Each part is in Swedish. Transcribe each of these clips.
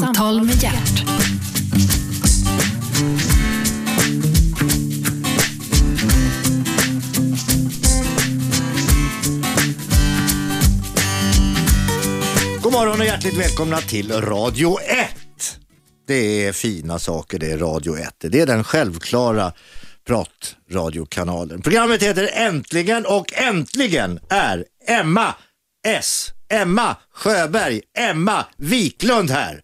Samtal med hjärt. God morgon och hjärtligt välkomna till Radio 1. Det är fina saker det är Radio 1. Det är den självklara pratradiokanalen. Programmet heter Äntligen och äntligen är Emma S. Emma Sjöberg, Emma Wiklund här.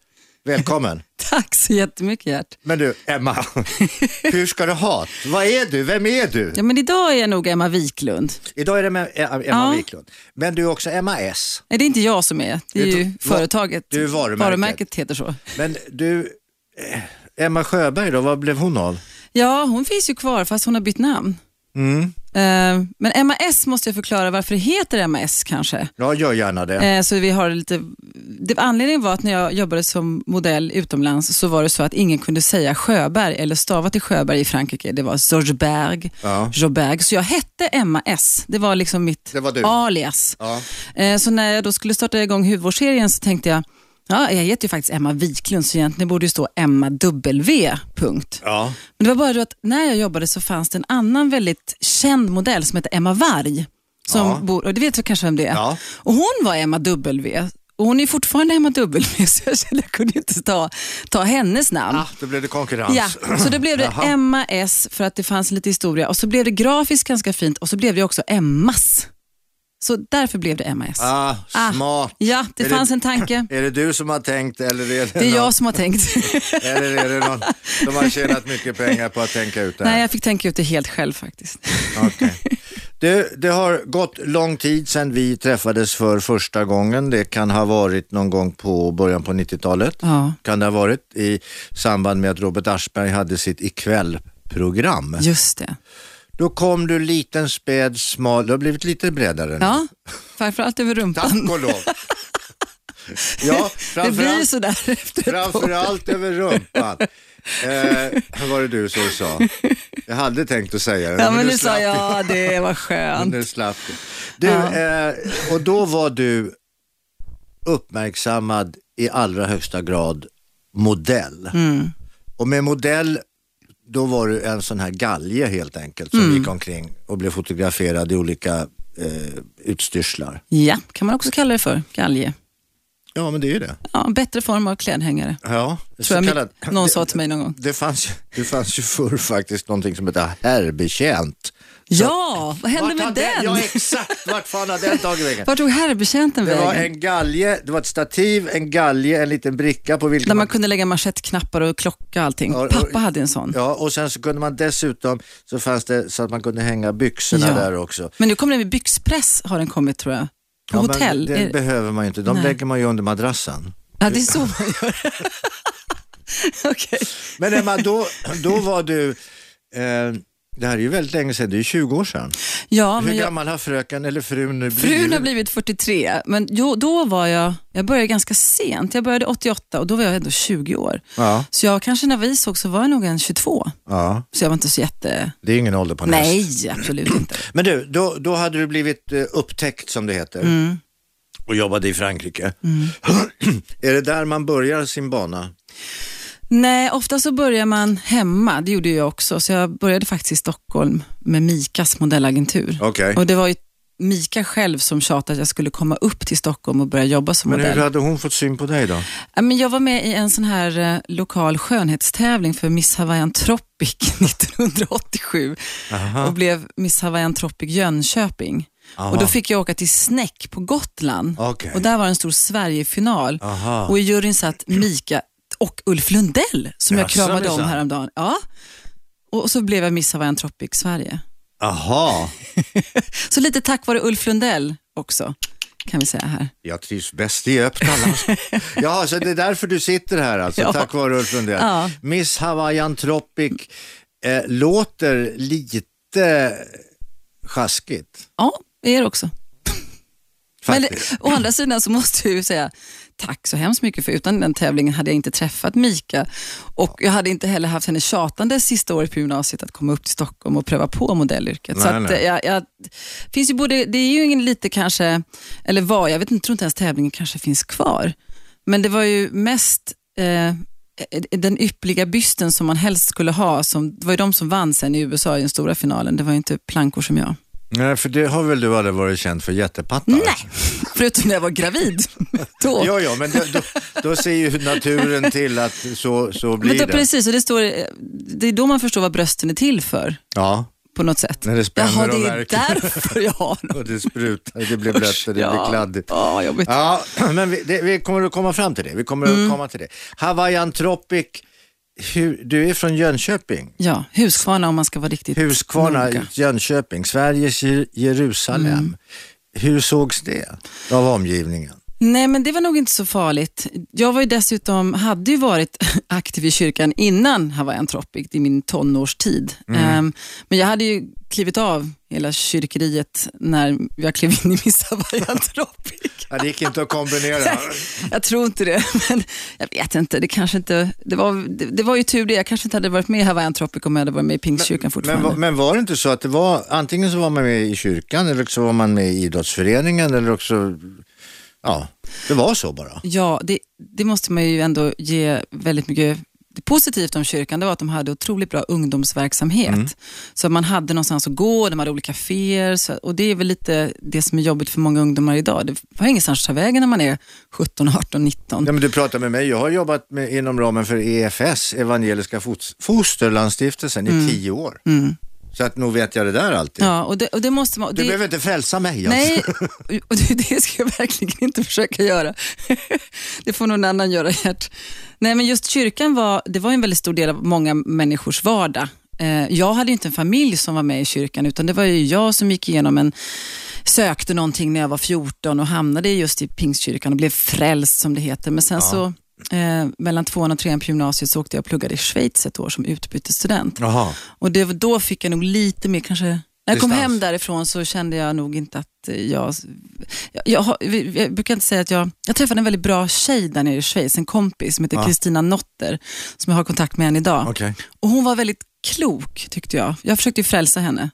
Välkommen. Tack så jättemycket Gert. Men du, Emma, hur ska du ha? Vad är du? Vem är du? Ja, men idag är jag nog Emma Wiklund. Idag är det Emma Ja. Wiklund. Men du är också Emma S. Nej, det är inte jag som är, det är är ju företaget. du är varumärket. Varumärket heter så. Men du, eh, Emma Sjöberg då, vad blev hon av? Ja, hon finns ju kvar fast hon har bytt namn. Mm. Eh, men Emma S måste jag förklara varför det heter Emma S kanske. Ja, gör gärna det. Eh, så vi har lite... anledningen var att när jag jobbade som modell utomlands så var det så att ingen kunde säga Sjöberg eller stava till Sjöberg i Frankrike. Det var Zorgeberg, Ja. Joberg. Så jag hette Emma S. Det var liksom mitt Det var alias. Ja. Eh, Så när jag då skulle starta igång hudvårdsserien så tänkte jag, ja, jag heter ju faktiskt Emma Wiklund så egentligen borde det stå Emma W. Punkt. Ja. Men det var bara att när jag jobbade så fanns det en annan väldigt känd modell som heter Emma Varg. Som Ja. bor, och det vet du kanske vem det är? Ja. Och hon var Emma W. Och hon är fortfarande Emma W så jag kände jag kunde inte ta, ta hennes namn. Ah, då blev det konkurrens. Ja, så då blev det. Emma S för att det fanns lite historia och så blev det grafiskt ganska fint och så blev det också Emmas. Så därför blev det Emma S. Ah, Ah, smart. Ja, det Är fanns en tanke. Är det du som har tänkt eller är det, Det är någon, jag som har tänkt. eller är det någon som har tjänat mycket pengar på att tänka ut det här? Nej, jag fick tänka ut det helt själv faktiskt. Okej. Det, det har gått lång tid sedan vi träffades för första gången. Det kan ha varit någon gång på början på 90-talet. Ja, Kan det ha varit i samband med att Robert Aschberg hade sitt ikväll-program. just det. Då kom du liten, späd, smal, du har blivit lite bredare nu. Ja, framförallt över rumpan. Tack och lov. Ja, Det blir framförallt, sådär efteråt. framförallt över rumpan. Eh, var det du som sa? Jag hade tänkt att säga det. Ja, men du nu slapp sa jag, det var Men skönt. Nu slapp du. du Ja. eh, och då var du uppmärksammad i allra högsta grad modell. Mm. Och med modell, då var du en sån här galge helt enkelt som Mm. gick omkring och blev fotograferad i olika eh, utstyrslar. Ja, kan man också kalla det för. Galge. Ja, men det är ju det. Ja, bättre form av klädhängare. Ja, Tror jag kallad- någon det, sa till mig någon gång. det, fanns, det fanns ju förr faktiskt någonting som hette herrbetjänt. Ja, vad hände med den? Ja, exakt. Vart fan har den tagit vägen? Vart tog herrbetjänten Det var vägen? en galge, det var ett stativ, en galge, en liten bricka på vilken Där man kunde lägga manschettknappar och klocka och allting. Ja, och- Pappa hade en sån. Ja, och sen så kunde man dessutom, så fanns det så att man kunde hänga byxorna Ja. där också. Men nu kommer det med byxpress, har den kommit tror jag. På Ja, hotell. Men det Är- behöver man ju inte, de Nej. lägger man ju under madrassen. Ja, det är så man gör. Okej. Men Emma, då, då var du, eh, det här är ju väldigt länge sedan, det är ju 20 år sedan. Ja, Hur men jag, gammal har fröken eller frun nu blivit? frun har blivit 43, men jo, då var jag, jag började ganska sent. Jag började 88 och då var jag ändå 20 år. Ja, Så jag kanske när vi såg så var jag nog en 22. ja, Så jag var inte så jätte... det är ingen ålder på näst. Nej, absolut inte. Men du, då, då hade du blivit eh, upptäckt som det heter Mm. och jobbade i Frankrike. är det där man börjar sin bana? Nej, ofta så börjar man hemma. Det gjorde jag också. Så jag började faktiskt i Stockholm med Mikas modellagentur. Okej. Och det var ju Mika själv som tjatade att jag skulle komma upp till Stockholm och börja jobba som Men modell. hur hade hon fått syn på dig då? Ja, men jag var med i en sån här eh, lokal skönhetstävling för Miss Hawaiian Tropic 1987 Aha. och blev Miss Hawaiian Tropic Jönköping. Aha. Och då fick jag åka till Snäck på Gotland Okej. och där var en stor Sverigefinal Aha. och i juryn satt Mika och Ulf Lundell som jag Jaså, kramade om minsann. häromdagen. Ja. Och så blev jag Miss Hawaiian Tropic Sverige. Aha, Så lite tack vare Ulf Lundell också, kan vi säga här. jag trivs bäst i öppna landskap. Ja, så det är därför du sitter här alltså, Ja. tack vare Ulf Lundell. Ja. Miss Hawaiian Tropic eh, låter lite sjaskigt. Ja, det är det också. Men Faktiskt. å andra sidan så måste jag ju säga tack så hemskt mycket för utan den tävlingen hade jag inte träffat Mika och jag hade inte heller haft henne tjatande sista året på gymnasiet att komma upp till Stockholm och pröva på modellyrket. så Nej, att, nej. eh, jag, jag, finns ju både, det är ju ingen lite kanske, eller var, jag vet inte, tror inte ens tävlingen kanske finns kvar. Men det var ju mest eh, den ypperliga bysten som man helst skulle ha, som, det var ju de som vann sen i USA i den stora finalen, det var ju inte plankor som jag. Nej, för det har väl du aldrig varit känd för jättepattar? Nej, förutom när jag var gravid. då. Ja, ja, men då, då, då ser ju naturen till att så, så blir Men då, det. Precis, och det, står, det är då man förstår vad brösten är till för, Ja, på något sätt. När det spänner Jaha, det är värker. därför jag har dem. och det sprutar, det blir blött och det blir kladdigt. Ja, jobbigt. Ja, men vi, det, vi kommer att komma fram till det. Vi kommer Mm. att komma till det. Hawaiian Tropic, hur, du är från Jönköping. Ja, Huskvarna om man ska vara riktigt Huskvarna, noga. Jönköping, Sveriges Jer- Jerusalem. Mm. Hur sågs det av omgivningen? Nej, men det var nog inte så farligt. Jag var ju dessutom, hade ju varit aktiv i kyrkan innan Hawaiian Tropic, i min tonårstid. Mm. Ehm, men jag hade ju klivit av hela kyrkeriet när jag klev in i Miss Hawaiian Tropic. Ja, det gick inte att kombinera. Jag tror inte det, men jag vet inte. Det, kanske inte det, var, det, det var ju tur det. Jag kanske inte hade varit med i Hawaiian Tropic om jag hade varit med i Pingstkyrkan Men, fortfarande. var- men var det inte så att det var, antingen så var man med i kyrkan eller så var man med i idrottsföreningen eller också, ja, det var så bara. Ja, det, det måste man ju ändå ge väldigt mycket det positivt om kyrkan, det var att de hade otroligt bra ungdomsverksamhet. Mm. Så man hade någonstans att gå, de hade olika kaféer. Så, och det är väl lite det som är jobbigt för många ungdomar idag. Det har ingenstans att ta vägen när man är 17, 18, 19. Ja, men du pratar med mig, jag har jobbat med, inom ramen för EFS, Evangeliska Fosterlandsstiftelsen, i tio år. Så att nog vet jag det där alltid. Ja, och det, och det måste man... Du det, behöver inte frälsa mig. Alltså. Nej, och det, det ska jag verkligen inte försöka göra. Det får någon annan göra, Gert. Nej, men just kyrkan var, det var en väldigt stor del av många människors vardag. Eh, Jag hade inte en familj som var med i kyrkan, utan det var ju jag som gick igenom en sökte någonting när jag var 14 och hamnade just i Pingstkyrkan och blev frälst som det heter. Men sen så eh, mellan tvåan och trean på gymnasiet så åkte jag och pluggade i Schweiz ett år som utbytesstudent. Jaha. Och det, då fick jag nog lite mer kanske när jag kom Distans. hem därifrån så kände jag nog inte att jag... Jag, jag, jag brukar inte säga att jag... Jag träffade en väldigt bra tjej där nere i Schweiz, en kompis som heter. Kristina Notter, som jag har kontakt med än idag. Okej. Och hon var väldigt klok tyckte jag. Jag försökte ju frälsa henne.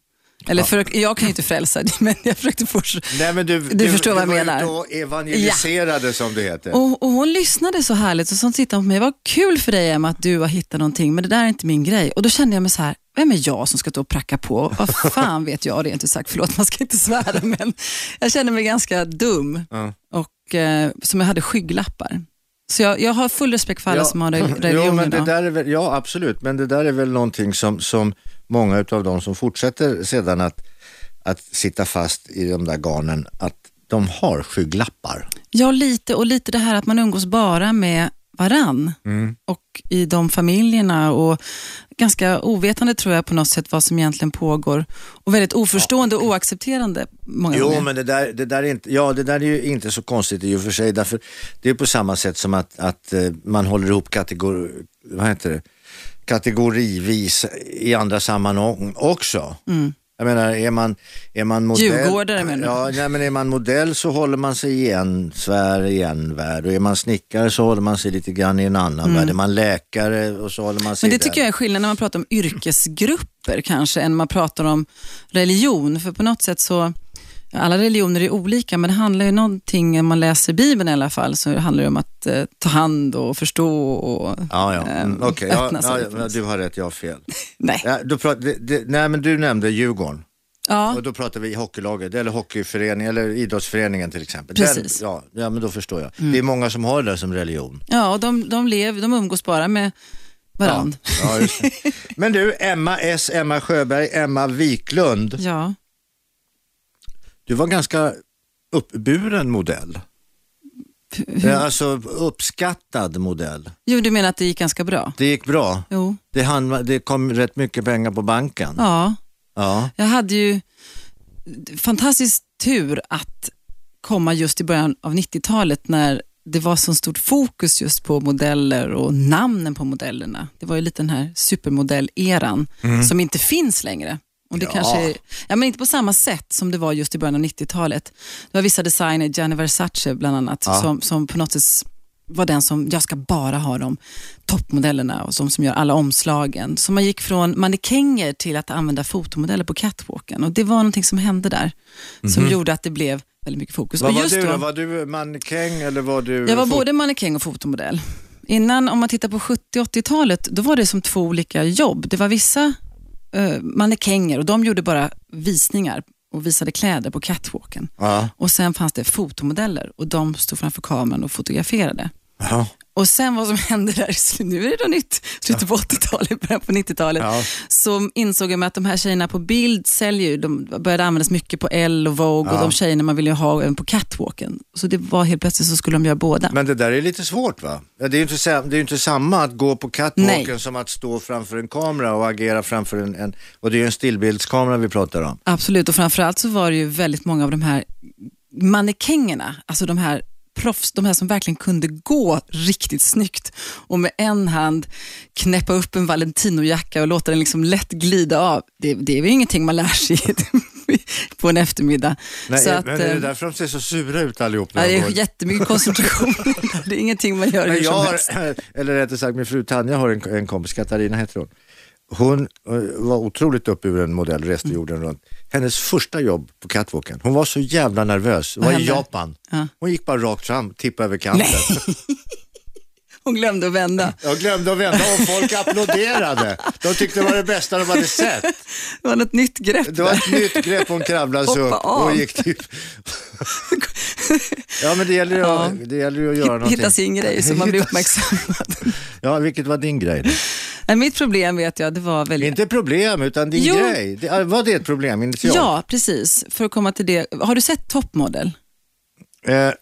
Eller för, jag kan ju inte frälsa, men jag försökte få... Nej, men du, Du förstår vad jag du var menar. ute och evangeliserade som det heter. Och, och hon lyssnade så härligt och så tittade hon på mig. Vad kul för dig Emma att du har hittat någonting, men det där är inte min grej. Och då kände jag mig så här, vem är jag som ska stå och pracka på? Vad fan vet jag rent ut sagt? Förlåt, man ska inte svära, men jag kände mig ganska dum Ja. och eh, som jag hade skygglappar. Så jag, jag har full respekt för alla som har religion jo, men det idag. där är väl, Ja, absolut, men det där är väl någonting som, som många av de som fortsätter sedan att, att sitta fast i de där garnen, att de har skygglappar. Ja, lite och lite det här att man umgås bara med varann Mm. och i de familjerna och ganska ovetande tror jag på något sätt vad som egentligen pågår och väldigt oförstående och oaccepterande många Jo, gånger. men det där, det där är inte, ja, det där är ju inte så konstigt i och för sig. Därför, det är på samma sätt som att, att eh, man håller ihop kategori, vad heter det? kategorivis i andra sammanhang också. Jag menar, är man, är man modell... Djurgårdare menar? Ja, nej, men är man modell så håller man sig i en sfär, i en värld. Och är man snickare så håller man sig lite grann i en annan värld. Är man läkare och så håller man sig Men det där. tycker jag är skillnad när man pratar om yrkesgrupper kanske, än när man pratar om religion. För på något sätt så, alla religioner är olika, men det handlar ju någonting, om man läser Bibeln i alla fall, så handlar det om att eh, ta hand och förstå och Ja, ja. eh, Mm, okej. ja, öppna sig. ja, ja, du har rätt, jag har fel. Nej. Ja, då prat, det, det, nej, men du nämnde Djurgården. Ja, Och då pratar vi hockeylaget eller hockeyförening eller idrottsföreningen till exempel. Precis. Den, ja, ja, men då förstår jag. Det är många som har det där som religion. ja och de, de, lever, de umgås bara med varandra. Ja, det. Men du, Emma S, Emma Sjöberg, Emma Wiklund. Ja. Du var ganska uppburen modell. Ja, Alltså uppskattad modell. Jo, du menar att det gick ganska bra? Det gick bra. Jo. Det, hann, det kom rätt mycket pengar på banken. Ja, Ja. jag hade ju fantastisk tur att komma just i början av 90-talet när det var så stort fokus just på modeller och namnen på modellerna. Det var ju lite den här supermodell-eran som inte finns längre. Och det. Ja. kanske, ja, men inte på samma sätt som det var just i början av 90-talet. Det var vissa designer, Gianni Versace bland annat, Ja. som, som på något sätt var den som, jag ska bara ha de toppmodellerna och som, som gör alla omslagen. Så man gick från mannekänger till att använda fotomodeller på catwalken och det var någonting som hände där som gjorde att det blev väldigt mycket fokus. Mhm. Vad var du då? då, Var du mannekäng eller var du... jag var fot- både mannekäng och fotomodell. Innan, om man tittar på 70 80-talet, då var det som två olika jobb. Det var vissa uh, mannekänger och de gjorde bara visningar och visade kläder på catwalken. Ja. Och sen fanns det fotomodeller och de stod framför kameran och fotograferade. Ja. Och sen vad som hände där, nu är det då nytt, slutet på 80-talet, början på 90-talet, Ja. så insåg jag att de här tjejerna på bild säljer ju, de började användas mycket på Elle och Vogue och Ja. de tjejerna man ville ha även på catwalken. Så det var helt plötsligt så skulle de göra båda. Men det där är lite svårt va? Det är ju inte, det är inte samma att gå på catwalken Nej. som att stå framför en kamera och agera framför en, en och det är ju en stillbildskamera vi pratar om. Absolut, och framförallt så var det ju väldigt många av de här mannekängerna, alltså de här proffs, de här som verkligen kunde gå riktigt snyggt och med en hand knäppa upp en Valentino-jacka och låta den liksom lätt glida av. Det, det är väl ingenting man lär sig på en eftermiddag. Nej, så att, men är det eh, därför de ser så sura ut allihop? ja, det de är går? jättemycket koncentration. det är ingenting man gör Men hur jag har, eller rättare sagt min fru Tanja har en, en kompis, Katarina heter hon. Hon eh, var otroligt uppburen modell, reste Mm. jorden runt. Hennes första jobb på catwalken, hon var så jävla nervös, var Vad i? Japan. Ja. Hon gick bara rakt fram, tippade över kanten. Hon glömde att vända. Jag glömde att vända och folk applåderade. De tyckte det var det bästa de hade sett. Det var något nytt grepp. Det var ett nytt grepp, hon kravlade sig upp och av. gick typ... Ja men det gäller ju, Ja. att, det gäller att göra någonting. Hitta sin grej så man blir Hitta- uppmärksammad. Ja, vilket var din grej? då? Nej, Mitt problem vet jag, det var väldigt... Inte problem, utan din Jo. grej. Det, var det ett problem initialt? Ja, precis. För att komma till det. Har du sett Top Model? Eh, eh,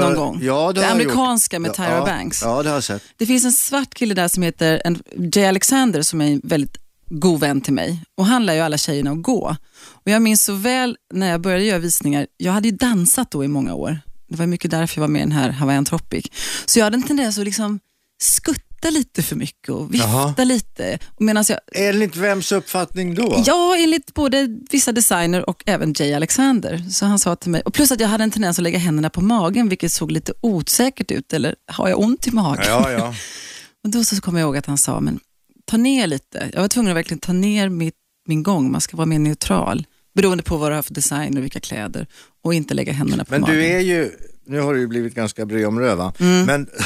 Någon gång? Ja, det, Det amerikanska gjort. med Tyra ja, Banks. Ja, det har jag sett. Det finns en svart kille där som heter en, Jay Alexander som är en väldigt god vän till mig. Och han lär ju alla tjejerna att gå. Och jag minns så väl när jag började göra visningar, jag hade ju dansat då i många år. Det var mycket därför jag var med i den här Hawaiian Tropic. Så jag hade en tendens att liksom skutta lite för mycket och vifta Jaha. lite. Medan jag, Enligt vems uppfattning då? Ja, enligt både vissa designer och även Jay Alexander. Så han sa till mig, och plus att jag hade en tendens att lägga händerna på magen, vilket såg lite osäkert ut. Eller har jag ont i magen? Ja, ja. Och då så kom jag ihåg att han sa, men ta ner lite. Jag var tvungen att verkligen ta ner mitt, min gång. Man ska vara mer neutral. Beroende på vad du har för design och vilka kläder. Och inte lägga händerna på Men magen. du är ju, nu har du ju blivit ganska bred om röva, men...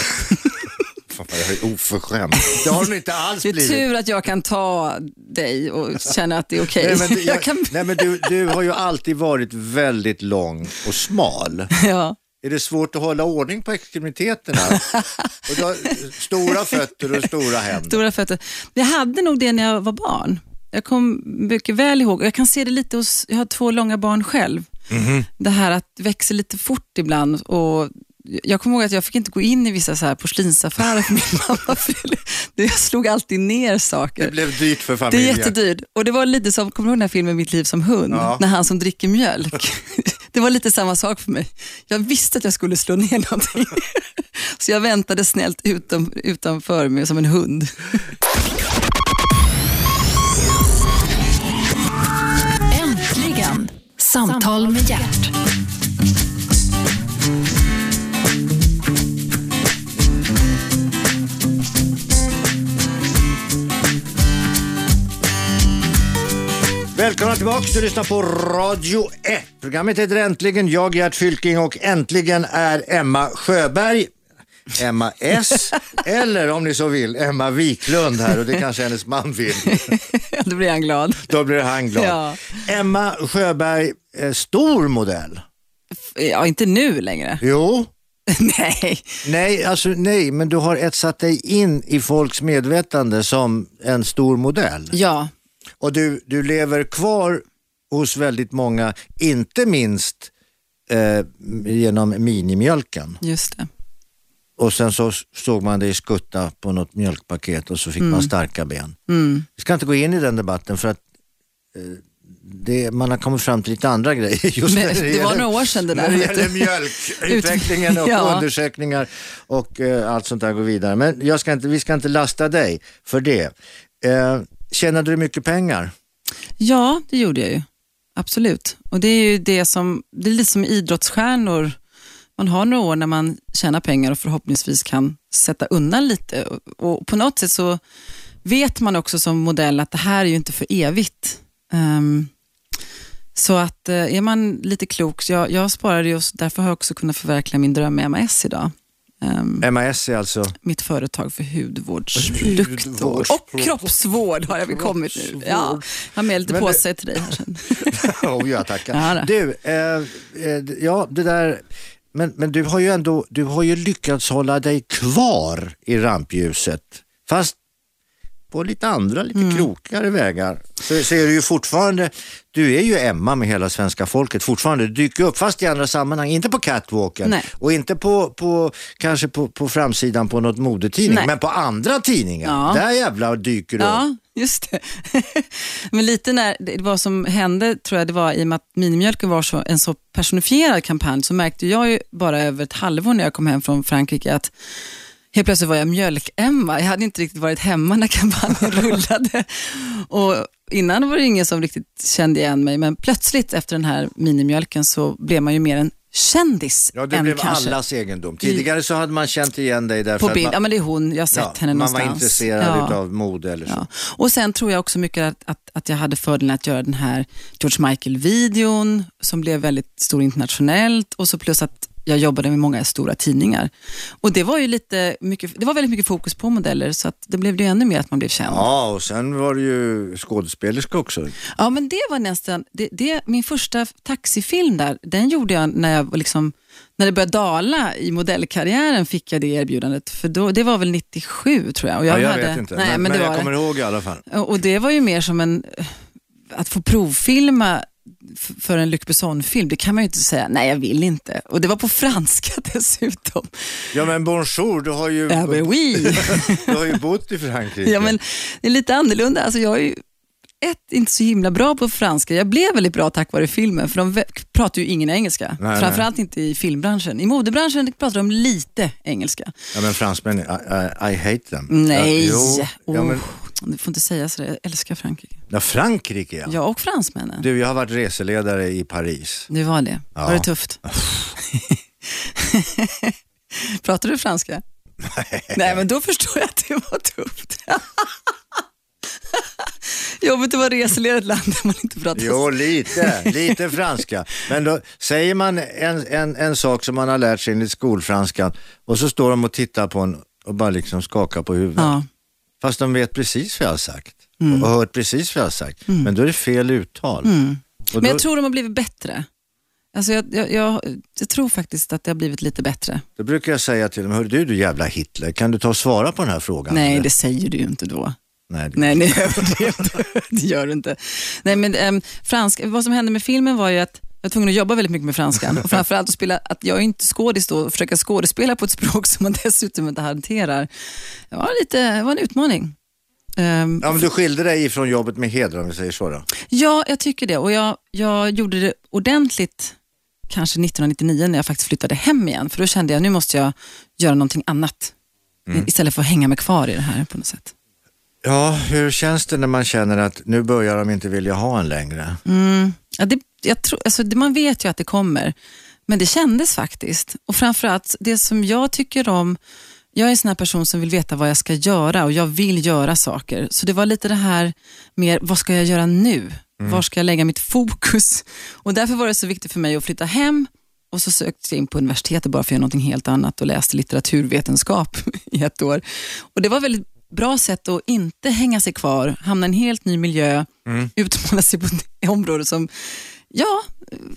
Fan jag är oförskämd. Det har du inte alls det är blivit. tur att jag kan ta dig och känna att det är okej. Nej, men, du- Jag kan... nej, men du, du har ju alltid varit väldigt lång och smal. ja. Är det svårt att hålla ordning på extremiteterna? och du har stora fötter och stora händer. Stora fötter. Jag hade nog det när jag var barn. Jag kom mycket väl ihåg, jag kan se det lite hos, jag har två långa barn själv. Det här att växer lite fort ibland. Och jag kommer ihåg att jag fick inte gå in i vissa så här porslinsaffärer för min mamma. För jag slog alltid ner saker. Det blev dyrt för Det är familjen. jättedyrt. Och det var lite som, kommer du ihåg den här filmen Mitt liv som hund? Ja. När han som dricker mjölk. Det var lite samma sak för mig. Jag visste att jag skulle slå ner någonting. Så jag väntade snällt utom, utanför mig som en hund. Äntligen! Samtal med hjärt. Välkomna tillbaka, du lyssnar på Radio 1. Programmet heter Äntligen, jag Gert Fylking och äntligen är Emma Sjöberg. Emma S. Eller om ni så vill, Emma Wiklund här och det kanske hennes man vill. Då blir han glad. Då blir han glad. Ja. Emma Sjöberg, eh, stor modell. Ja, inte nu längre. Jo, Nej. nej, alltså nej, men du har etsat dig in i folks medvetande som en stor modell. Ja, Och du, du lever kvar hos väldigt många, inte minst eh, genom minimjölken. just det. Och sen så såg man dig skutta på något mjölkpaket och så fick man starka ben. Mm. Vi ska inte gå in i den debatten för att eh, det, man har kommit fram till lite andra grejer. Just Men det var gäller- några år sedan det där, När det gäller mjölkutvecklingen och Ja. undersökningar och eh, allt sånt där går vidare. Men jag ska inte, vi ska inte lasta dig för det. Eh, tjänade du mycket pengar? Ja, det gjorde jag ju. Absolut. Och det är ju det som, det är lite som idrottsstjärnor. Man har några år när man tjänar pengar och förhoppningsvis kan sätta undan lite. Och, på något sätt så vet man också som modell att det här är ju inte för evigt. Um, så att eh, är man lite klok, jag, jag sparade ju och därför har jag också kunnat förverkliga min dröm med MAS idag. Ehm, MAS är alltså... mitt företag för hudvårdsprodukter Hudvård. och kroppsvård har jag väl kommit nu. Ja, jag har med lite påse till dig här sen. oh, ja, tackar. Ja, du, eh, eh, ja det där... Men, men du har ju ändå du har ju lyckats hålla dig kvar i rampljuset. Fast på lite andra, lite Mm. krokigare vägar. Så, så är du ju fortfarande, du är ju Emma med hela svenska folket fortfarande. Du dyker upp, fast i andra sammanhang. Inte på catwalken Nej. och inte på, på kanske på, på framsidan på något modetidning, Nej. men på andra tidningar. Ja. Där jävlar dyker du upp. Ja, just det. Men lite när, det, vad som hände tror jag det var i och med att minimjölken var så, en så personifierad kampanj så märkte jag ju bara över ett halvår när jag kom hem från Frankrike att Helt plötsligt var jag mjölk-Emma. Jag hade inte riktigt varit hemma när kampanjen rullade. Och innan var det ingen som riktigt kände igen mig, men plötsligt efter den här minimjölken så blev man ju mer en kändis Ja, det än blev kanske allas egendom. Tidigare så hade man känt igen dig därför på att bild. man, Ja, men det är hon, jag har sett henne man någonstans. var intresserad Ja. av mode eller så. Ja. Och sen tror jag också mycket att, att, att jag hade fördelen att göra den här George Michael-videon som blev väldigt stor internationellt och så plus att jag jobbade med många stora tidningar. Och det var ju lite mycket, det var väldigt mycket fokus på modeller så att det blev det ju ännu mer att man blev känd. Ja. Ja, och sen var du ju skådespelerska också. men det var nästan, det, det, min första taxifilm där, den gjorde jag när jag liksom när det började dala i modellkarriären fick jag det erbjudandet, för då, det var väl 97 tror jag. Och Ja, jag jag hade, vet inte, Nej, men, men, men det jag var det. kommer ihåg i alla fall. Och det var ju mer som en, att få provfilma för en Luc Besson-film, det kan man ju inte säga, nej jag vill inte. Och det var på franska dessutom. Ja men bonjour, du har ju, Ja, men oui. du har ju bott i Frankrike. ja, men det är lite annorlunda. Alltså, jag är ju ett, inte så himla bra på franska. Jag blev väldigt bra tack vare filmen, för de pratar ju ingen engelska. Nej, Framförallt inte i filmbranschen. I modebranschen pratar de lite engelska. ja, men fransmän, I, I, I hate them. Nej, Ja, jo, ja, oh, men, du får inte säga så. Jag älskar Frankrike. ja, Frankrike ja. Jag och fransmännen. Du, jag har varit reseledare i Paris. Det var det. Ja. Var det tufft? Pratar du franska? Nej. men då förstår jag att det var tufft. Jobbigt att vara reseledare i ett land där man inte pratar Jo, lite, lite franska. Men då säger man en, en, en sak som man har lärt sig enligt skolfranskan och så står de och tittar på en och bara liksom skakar på huvudet. Ja. Fast de vet precis vad jag har sagt och har hört precis vad jag har sagt. Men då är det fel uttal. Och Men då, jag tror de har blivit bättre. Alltså jag, jag, jag, jag tror faktiskt att det har blivit lite bättre. då brukar jag säga till dem, hör du du jävla Hitler, kan du ta och svara på den här frågan? Nej, eller? det säger du ju inte då. Nej, det... Nej, nej det, det gör du inte. Nej, men, äm, fransk, vad som hände med filmen var ju att jag var tvungen att jobba väldigt mycket med franskan och framförallt att spela, att jag är inte skådis då och försöka skådespela på ett språk som man dessutom inte hanterar. Det var, lite, det var en utmaning. Ehm, Ja, men du skilde dig ifrån jobbet med heder om vi säger så då. Ja, jag tycker det. Och jag, jag gjorde det ordentligt kanske 1999 när jag faktiskt flyttade hem igen. För då kände jag nu måste jag göra någonting annat. Istället för att hänga mig kvar i det här på något sätt. Ja, hur känns det när man känner att nu börjar de inte vilja ha en längre? Mm. Ja, det, jag tror, alltså, man vet ju att det kommer, men det kändes faktiskt. Och framförallt, det som jag tycker om, jag är en sån här person som vill veta vad jag ska göra och jag vill göra saker. Så det var lite det här mer, vad ska jag göra nu? Var ska jag lägga mitt fokus? Och därför var det så viktigt för mig att flytta hem och så sökte jag in på universitetet bara för att göra någonting helt annat och läste litteraturvetenskap i ett år. Och Det var väldigt bra sätt att inte hänga sig kvar, hamna i en helt ny miljö, utmana sig på ett område som, ja,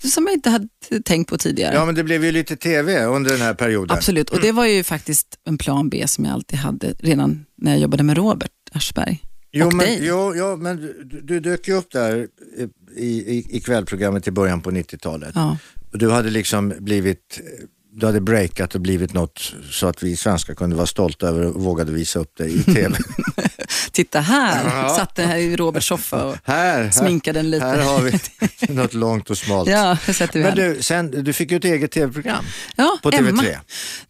som jag inte hade tänkt på tidigare. Ja, men det blev ju lite tv under den här perioden. Absolut, och det var ju faktiskt en plan B som jag alltid hade redan när jag jobbade med Robert Aschberg. Jo, och men, dig. jo, men du, du dök ju upp där i, i, i kvällprogrammet i början på 90-talet. Ja. Och du hade liksom blivit, du hade breakat och blivit något så att vi svenskar kunde vara stolta över och vågade visa upp dig i tv. Titta här, Ja. satt den här i Roberts soffa och här, sminkade den lite. här har vi något långt och smalt. Ja, det sätter vi Men du, sen, du fick ju ett eget tv-program ja, på Emma. TV3.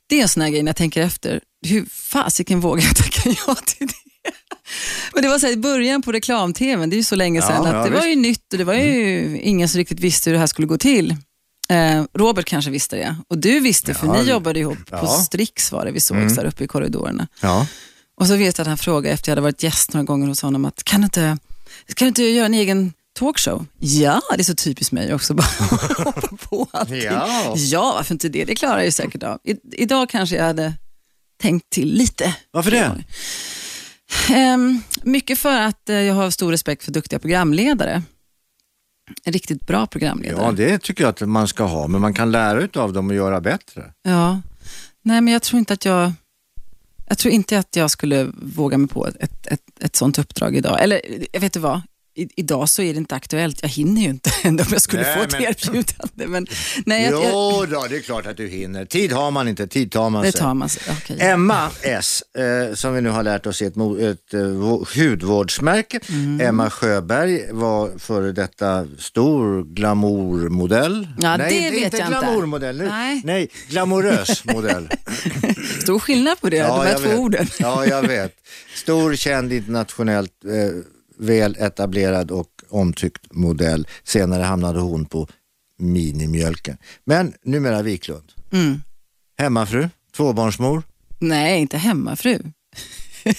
Det är en sån här grej när jag tänker efter. Hur fasiken vågar jag tacka ja till det? Men det var så här, i början på reklam-tvn, det är ju så länge Ja, sedan, att ja, det var visst. ju nytt och det var ju ingen som riktigt visste hur det här skulle gå till. Eh, Robert kanske visste det och du visste för Ja, ni jobbade ihop på ja. Strix var det vi sågs där uppe i korridorerna. Ja. Och så vet jag att han frågade efter jag hade varit gäst några gånger hos honom att kan du inte, kan du inte göra en egen talkshow? Ja, det är så typiskt mig också. Bara hoppa på allting. Ja. ja, varför inte det? Det klarar jag ju säkert av. I, idag kanske jag hade tänkt till lite. Varför det? Ehm, mycket för att eh, jag har stor respekt för duktiga programledare. En riktigt bra programledare. Ja, det tycker jag att man ska ha, men man kan lära av dem och göra bättre. Ja. Nej, men jag tror inte att jag... Jag tror inte att jag skulle våga mig på ett, ett, ett, sånt uppdrag idag. Eller, jag vet du vad? I, idag så är det inte aktuellt. Jag hinner ju inte ändå om jag skulle Nej, få ett men- erbjudande. Men, nej, jag, jag, Jo då, det är klart att du hinner. Tid har man inte, tid tar man det sig. tar man sig. Okej. Emma S, eh, som vi nu har lärt oss är ett, mo- ett eh, vå- hudvårdsmärke. Mm. Emma Sjöberg var före detta stor glamourmodell. Ja, nej, det inte, vet inte jag inte. glamourmodell. Nej. Nej, glamorös modell. Stor skillnad på det, de här två vet. orden. Ja, jag vet. Stor, känd, internationellt eh, väl etablerad och omtyckt modell. Senare hamnade hon på minimjölken. Men numera Wiklund. Mm. Hemmafru, tvåbarnsmor. Nej, inte hemmafru.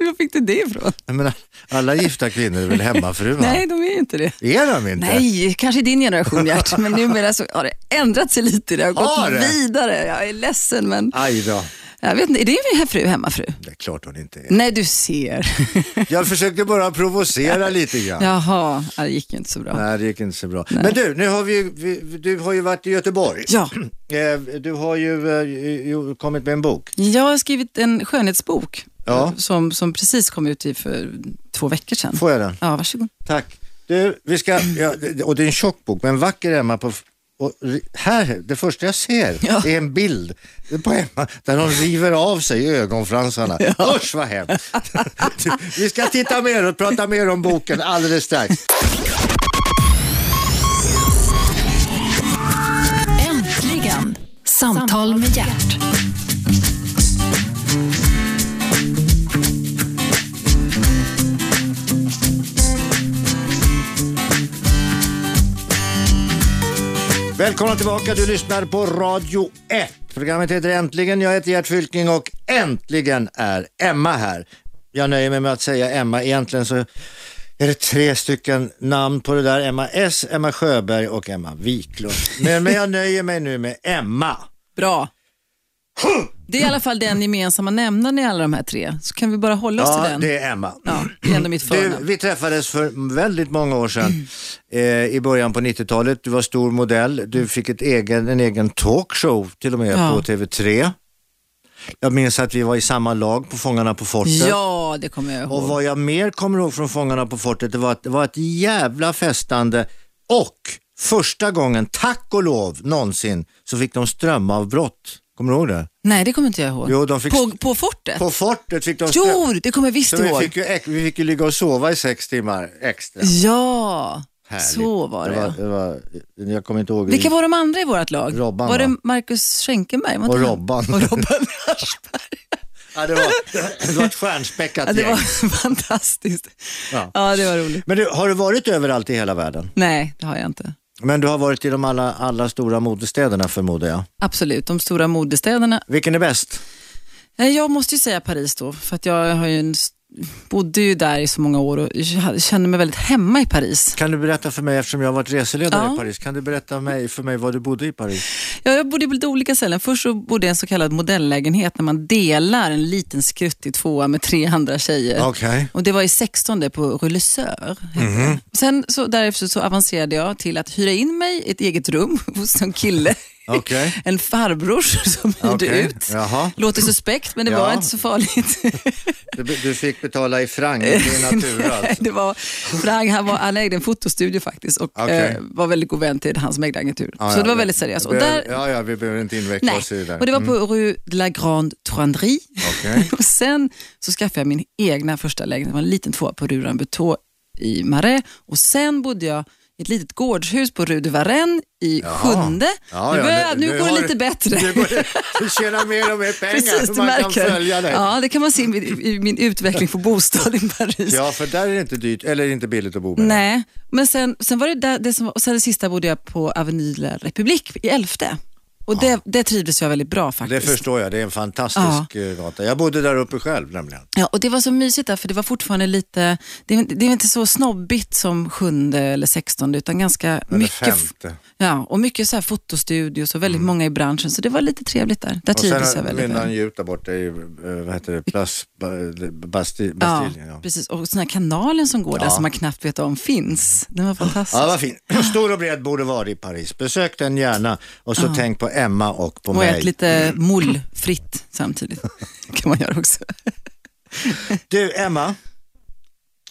Var fick du det ifrån? Menar, alla gifta kvinnor är väl hemmafruar? Nej, de är ju inte det. Är de inte? Nej, kanske i din generation Gert, men numera så har det ändrat sig lite. Det har gått Har det? vidare. Jag är ledsen, men Aj då. Jag vet inte, är det en fru, hemmafru? Det är klart hon inte är. Nej, du ser. Jag försökte bara provocera lite grann. Jaha, ja, det gick ju inte så bra. Nej, det gick inte så bra. Men du, nu har vi, du har ju varit i Göteborg. Ja, Eh, Du har ju eh, ju kommit med en bok. jag har skrivit en skönhetsbok Ja. som, som precis kom ut i för två veckor sedan. Får jag den? Ja, varsågod. Tack. Du, vi ska, ja, och det är en tjock bok, men vacker Emma på och här, det första jag ser Ja. är en bild på Emma där hon river av sig ögonfransarna. Usch vad hemskt. Vi ska titta mer och prata mer om boken alldeles strax. Äntligen! Samtal med hjärt. Välkomna tillbaka, du lyssnar på Radio 1. Programmet heter Äntligen, jag heter Gert Fylking och äntligen är Emma här. Jag nöjer mig med att säga Emma, egentligen så är det tre stycken namn på det där. Emma S, Emma Sjöberg och Emma Wiklund. Men, men jag nöjer mig nu med Emma. Bra. Det är i alla fall den gemensamma nämnaren i alla de här tre, så kan vi bara hålla oss Ja, till den. det är Emma. Ja, det är ändå mitt Du, vi träffades för väldigt många år sedan eh, i början på 90-talet. Du var stor modell, du fick ett egen, en egen talkshow till och med Ja. på TV3. Jag minns att vi var i samma lag på Fångarna på fortet. Ja, det kommer jag ihåg. Och vad jag mer kommer ihåg från Fångarna på fortet, det var att det var ett jävla festande och första gången, tack och lov, någonsin så fick de strömavbrott. Kommer du ihåg det? Nej, det kommer inte jag ihåg. Jo, de fick på, på fortet? På fortet fick de. Jo, det kommer jag visst Så vi ihåg. fick, ju, vi fick ju ligga och sova i sex timmar extra. Ja, Härligt. så var det. det, var, det var, Jag kommer inte ihåg. Vilka var de andra i vårt lag? Robban, var det va? Marcus Schenkenberg? Var Och han? Robban. Och Robban ja, det, var, det var ett stjärnspäckat Ja, det var fantastiskt. Ja. Ja. det var roligt. Men du, har du varit överallt i hela världen? Nej, det har jag inte. Men du har varit i de alla, alla stora modestäderna förmodar jag. Absolut, de stora modestäderna. Vilken är bäst? Eh, Jag måste ju säga Paris då, för att jag har ju en, bodde ju där i så många år och känner mig väldigt hemma i Paris. Kan du berätta för mig, eftersom jag har varit reseledare Ja. i Paris, kan du berätta mig, för mig var du bodde i Paris? Ja, jag bodde på lite olika ställen. Först så bodde jag i en så kallad modelllägenhet när man delar en liten skruttig tvåa med tre andra tjejer. Okej. Och det var i 16 på Rue Le Sœur. hette Mhm. det. Sen så därefter så avancerade jag till att hyra in mig i ett eget rum hos en kille. Okej. En farbror som hyrde Okej. ut. Jaha. Låter suspekt men det Ja. var inte så farligt. Du, du fick betala i franc i natura. Alltså. det var, Frank, han, var, han ägde en fotostudio faktiskt och Okej. eh, var väldigt god vän till hans mäklargentur. Ja, så ja, det var väldigt seriöst. Och där, Ja, ja, vi behöver inte inveckla nej, oss i det där. och det var Mm. på Rue de la Grande Truanderie. Och sen så skaffade jag min egna första lägenhet, det var en liten tvåa på Rue Rambuteau i Marais. Och sen bodde jag ett litet gårdshus på Rue de Varennes i Jaha. Sjunde. Ja, nu ja, börjar, nu, går det lite bättre. Nu går det, du tjänar mer och mer pengar Precis, så du man kan märker. följa dig. Ja, det kan man se i min, i min utveckling på bostad i Paris. Ja, för där är det inte dyrt, eller inte billigt att bo med. Nej, men sen, sen var det där, det som och sen det sista bodde jag på Avenue de la République i Elfte. Och det, det trivdes jag väldigt bra Det faktiskt. förstår jag, det är en fantastisk eh, gata. Jag bodde där uppe själv nämligen. Ja, och det var så mysigt där, för det var fortfarande lite, det är, det är inte så snobbigt som sjunde eller sextonde, utan ganska Eller mycket, femte. ja, och mycket så här fotostudios och väldigt många i branschen, så det var lite trevligt där. Där Mm. Och trivdes jag sen väldigt väl. han ju ut där borta i, eh, vad heter det, Plas, ba, Basti, Ja, Bastiljen. Ja. precis. Och den här kanalen som går där Ja. som man knappt vet om finns. Den var fantastisk. Ja, vad fin. Stor och bred borde vara i Paris. Besök den gärna och så tänk på Emma och på och mig. ät lite mollfritt samtidigt. kan man göra också. Du, Emma.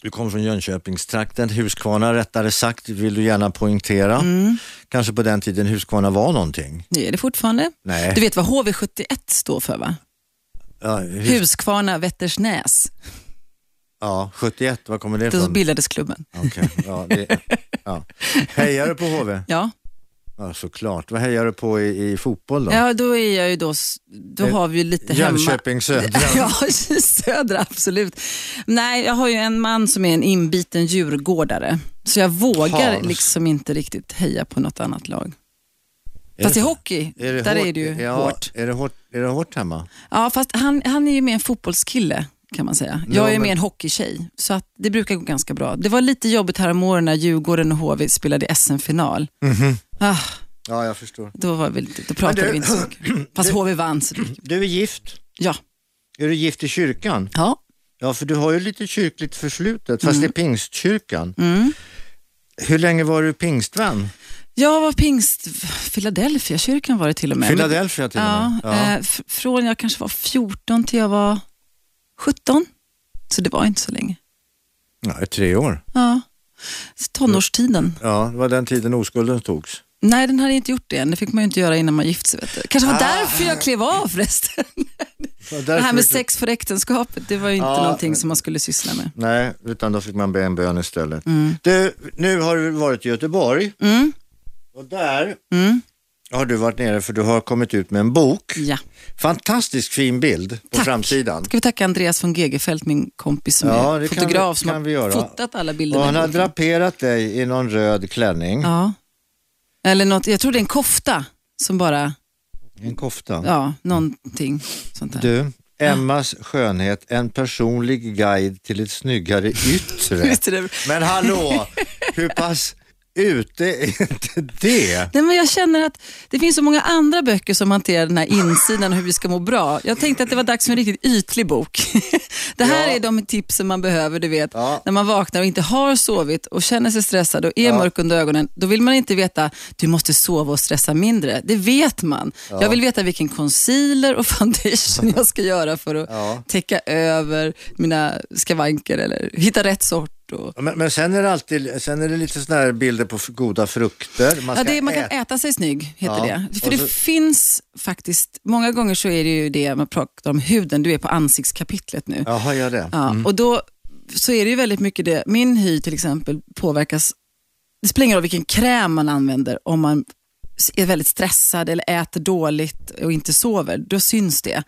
Du kommer från Jönköpingstrakten, Huskvarna rättare sagt, vill du gärna poängtera. Mm. Kanske på den tiden Huskvarna var någonting. Det är det fortfarande. Nej. Du vet vad HV71 står för va? Ja, hus, Huskvarna Vättersnäs. ja 71, var kommer det Då ifrån? bildades klubben. Okej, ja, det, ja. Hejar du på HV? Ja. Ja, såklart. Vad hejar du på i, i fotboll då? ja, då är jag ju då, då Eh, har vi ju lite hemma. Jönköping Södra. Ja, södra absolut. Nej, jag har ju en man som är en inbiten djurgårdare. Så jag vågar Hans. liksom inte riktigt heja på något annat lag. Är Fast i hockey, Är där hårt? är det ju ja, hårt. Är det hårt, är det hårt hemma? Ja, fast han, han är ju mer en fotbollskille kan man säga. Jag Ja, är men- mer en hockeytjej, så att det brukar gå ganska bra. Det var lite jobbigt här om åren när Djurgården och HV spelade SM-final. Ah, Ja, jag förstår. då, var vi då pratade du- vi inte så mycket. Fast HV vann. Så. Du är gift. Ja. Är du gift i kyrkan? ja. Ja, för du har ju lite kyrkligt förflutet, fast det är pingstkyrkan. Mm. Hur länge var du pingstvän? Jag var pingst, Philadelphia kyrkan var det till och med. Philadelphia till och Ja, med. Eh, från jag kanske var 14 till jag var 17. Så det var inte så länge. Ja, tre år. Ja. Tonårstiden. Ja, det var den tiden oskulden togs. Nej, den hade inte gjort det än. Det fick man inte göra innan man gifte sig. Kanske var Ah. därför jag klev av förresten. Det här med sex för äktenskapet, det var ju inte Ja. någonting som man skulle syssla med. Nej, utan då fick man be en bön istället. Mm. Du, nu har du varit i Göteborg Mm. och där Mm. har du varit nere för du har kommit ut med en bok. Ja. Fantastisk fin bild på Tack. framsidan. Ska vi tacka Andreas von Gegerfeldt, min kompis som Ja, är det kan fotograf, vi- som kan vi har fotat alla Och bilderna. han har draperat dig i någon röd klänning. Ja. Eller något, jag tror det är en kofta som bara, En kofta. ja, någonting sånt där. Du, Emmas skönhet, en personlig guide till ett snyggare yttre. Men hallå, hur pass ute är inte det? Nej, men jag känner att det finns så många andra böcker som hanterar den här insidan och hur vi ska må bra. Jag tänkte att det var dags för en riktigt ytlig bok. Det här Ja. är de tipsen man behöver, du vet. Ja. När man vaknar och inte har sovit och känner sig stressad och är Ja. mörk under ögonen, då vill man inte veta du måste sova och stressa mindre. Det vet man. Jag vill veta vilken concealer och foundation jag ska göra för att täcka över mina skavanker eller hitta rätt sort. Och... Men, men sen är det alltid, sen är det lite sådana här bilder på goda frukter. Man Ja, det, man kan äta. äta sig snygg, heter Ja, det. För och det så- finns faktiskt, många gånger så är det ju det man pratar om huden, du är på ansiktskapitlet nu. Jaha, gör det. Ja, Och då så är det ju väldigt mycket det, min hy till exempel påverkas, det spelar ingen roll vilken kräm man använder, om man är väldigt stressad eller äter dåligt och inte sover, då syns det.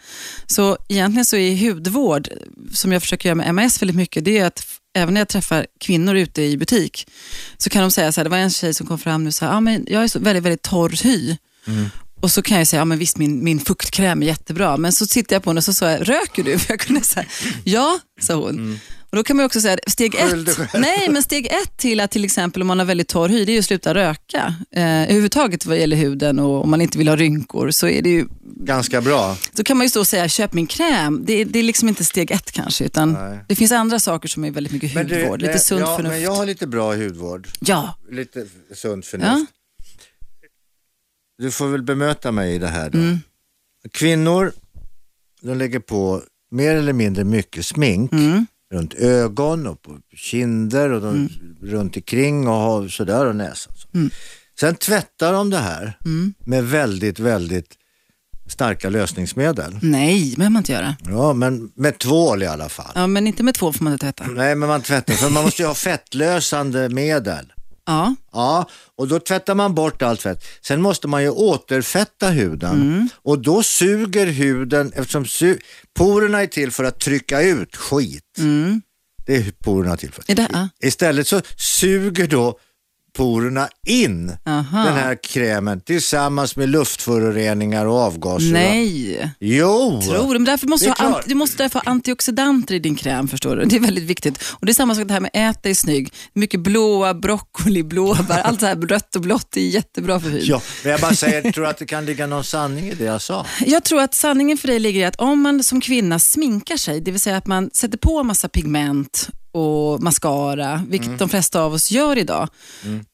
Så egentligen så är hudvård, som jag försöker göra med MS väldigt mycket, det är att även när jag träffar kvinnor ute i butik, så kan de säga så här, det var en tjej som kom fram nu och sa, ja, men jag är så väldigt, väldigt torr hy. Och så kan jag säga, ja men visst min, min fuktkräm är jättebra, men så tittar jag på henne och så sa jag, röker du? För jag kunde säga, ja, sa hon. Och då kan man också säga, steg ett, nej men steg ett till att till exempel om man har väldigt torr hy, det är ju att sluta röka. Eh, överhuvudtaget vad gäller huden och om man inte vill ha rynkor så är det ju, Ganska bra. då kan man ju stå och säga, köp min kräm. Det, det är liksom inte steg ett kanske, utan Nej. det finns andra saker som är väldigt mycket Men du, hudvård, lite nej, sunt ja, förnuft. Men jag har lite bra hudvård. Ja, Lite sunt förnuft. ja. Du får väl bemöta mig i det här då. Mm. Kvinnor, de lägger på mer eller mindre mycket smink Mm. runt ögon och på kinder och de, runt omkring och sådär och näsan. Så. Mm. Sen tvättar de det här med väldigt, väldigt starka lösningsmedel. nej, det behöver man inte göra. Ja, men med tvål i alla fall. Ja, men inte med två får man inte tvätta. Nej, men man tvättar, för man måste ju ha fettlösande medel. Ja, Ja, och då tvättar man bort allt fett. Sen måste man ju återfetta huden Mm. och då suger huden, eftersom su- porerna är till för att trycka ut skit. Det är porerna till för. Mm. är det. Istället så suger då porerna in Aha. den här krämen tillsammans med luftföroreningar och avgaser. va? Nej, Jo! tror du. Därför måste Det du, ha du måste därför ha antioxidanter i din kräm, förstår du. Det är väldigt viktigt. Och Det är samma sak det här med ät dig snygg. Mycket blåa, broccoli, blåbär, allt så här rött och blått är jättebra för hyn. Ja, men jag bara säger, tror du att det kan ligga någon sanning i det jag sa? Jag tror att sanningen för dig ligger i att om man som kvinna sminkar sig, det vill säga att man sätter på massa pigment och mascara, vilket Mm. de flesta av oss gör idag,